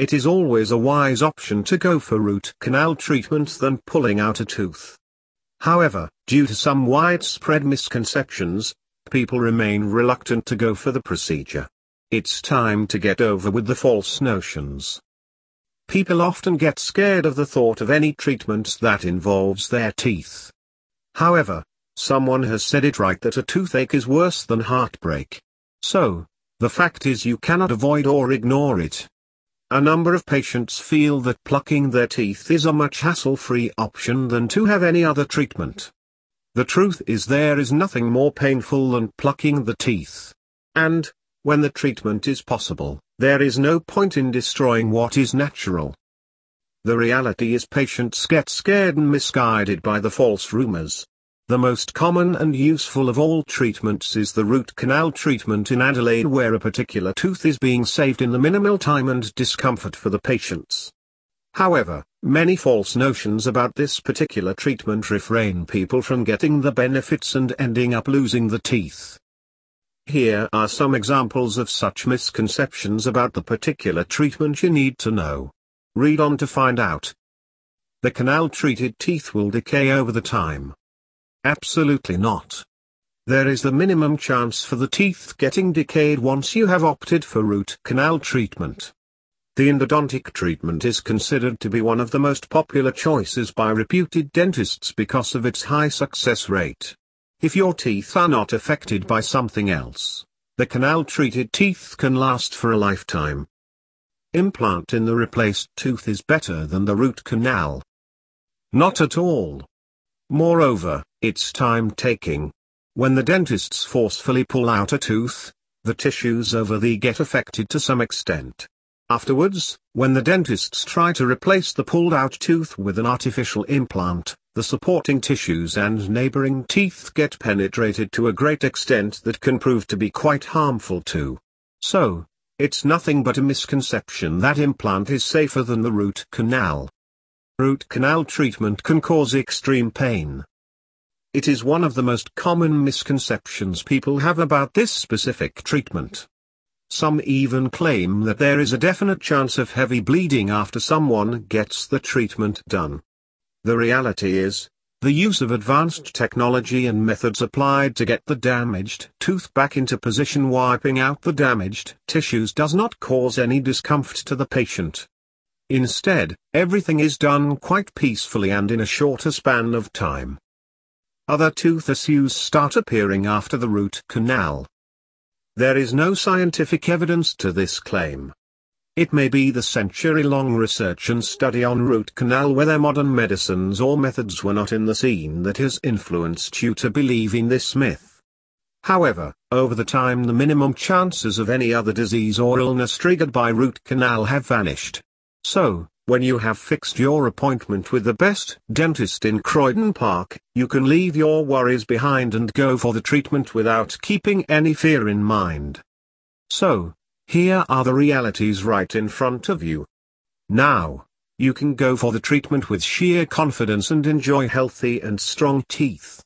it is always a wise option to go for root canal treatment than pulling out a tooth. However, due to some widespread misconceptions, people remain reluctant to go for the procedure. It's time to get over with the false notions. People often get scared of the thought of any treatment that involves their teeth. However, someone has said it right that a toothache is worse than heartbreak. So, the fact is you cannot avoid or ignore it. A number of patients feel that plucking their teeth is a much hassle-free option than to have any other treatment. The truth is there is nothing more painful than plucking the teeth. And, when the treatment is possible, there is no point in destroying what is natural. The reality is patients get scared and misguided by the false rumors. The most common and useful of all treatments is the root canal treatment in Adelaide where a particular tooth is being saved in the minimal time and discomfort for the patients. However, many false notions about this particular treatment refrain people from getting the benefits and ending up losing the teeth. Here are some examples of such misconceptions about the particular treatment you need to know. Read on to find out. The canal-treated teeth will decay over the time. Absolutely not. There is the minimum chance for the teeth getting decayed once you have opted for root canal treatment. The endodontic treatment is considered to be one of the most popular choices by reputed dentists because of its high success rate. If your teeth are not affected by something else, the canal-treated teeth can last for a lifetime. Implant in the replaced tooth is better than the root canal. Not at all. Moreover, it's time-taking. When the dentists forcefully pull out a tooth, the tissues over the get affected to some extent. Afterwards, when the dentists try to replace the pulled-out tooth with an artificial implant, the supporting tissues and neighboring teeth get penetrated to a great extent that can prove to be quite harmful too. So, it's nothing but a misconception that implant is safer than the root canal. Root canal treatment can cause extreme pain. It is one of the most common misconceptions people have about this specific treatment. Some even claim that there is a definite chance of heavy bleeding after someone gets the treatment done. The reality is, the use of advanced technology and methods applied to get the damaged tooth back into position wiping out the damaged tissues does not cause any discomfort to the patient. Instead, everything is done quite peacefully and in a shorter span of time. Other tooth issues start appearing after the root canal. There is no scientific evidence to this claim. It may be the century-long research and study on root canal whether modern medicines or methods were not in the scene that has influenced you to believe in this myth. However, over the time the minimum chances of any other disease or illness triggered by root canal have vanished. So, when you have fixed your appointment with the best dentist in Croydon Park, you can leave your worries behind and go for the treatment without keeping any fear in mind. So, here are the realities right in front of you. Now, you can go for the treatment with sheer confidence and enjoy healthy and strong teeth.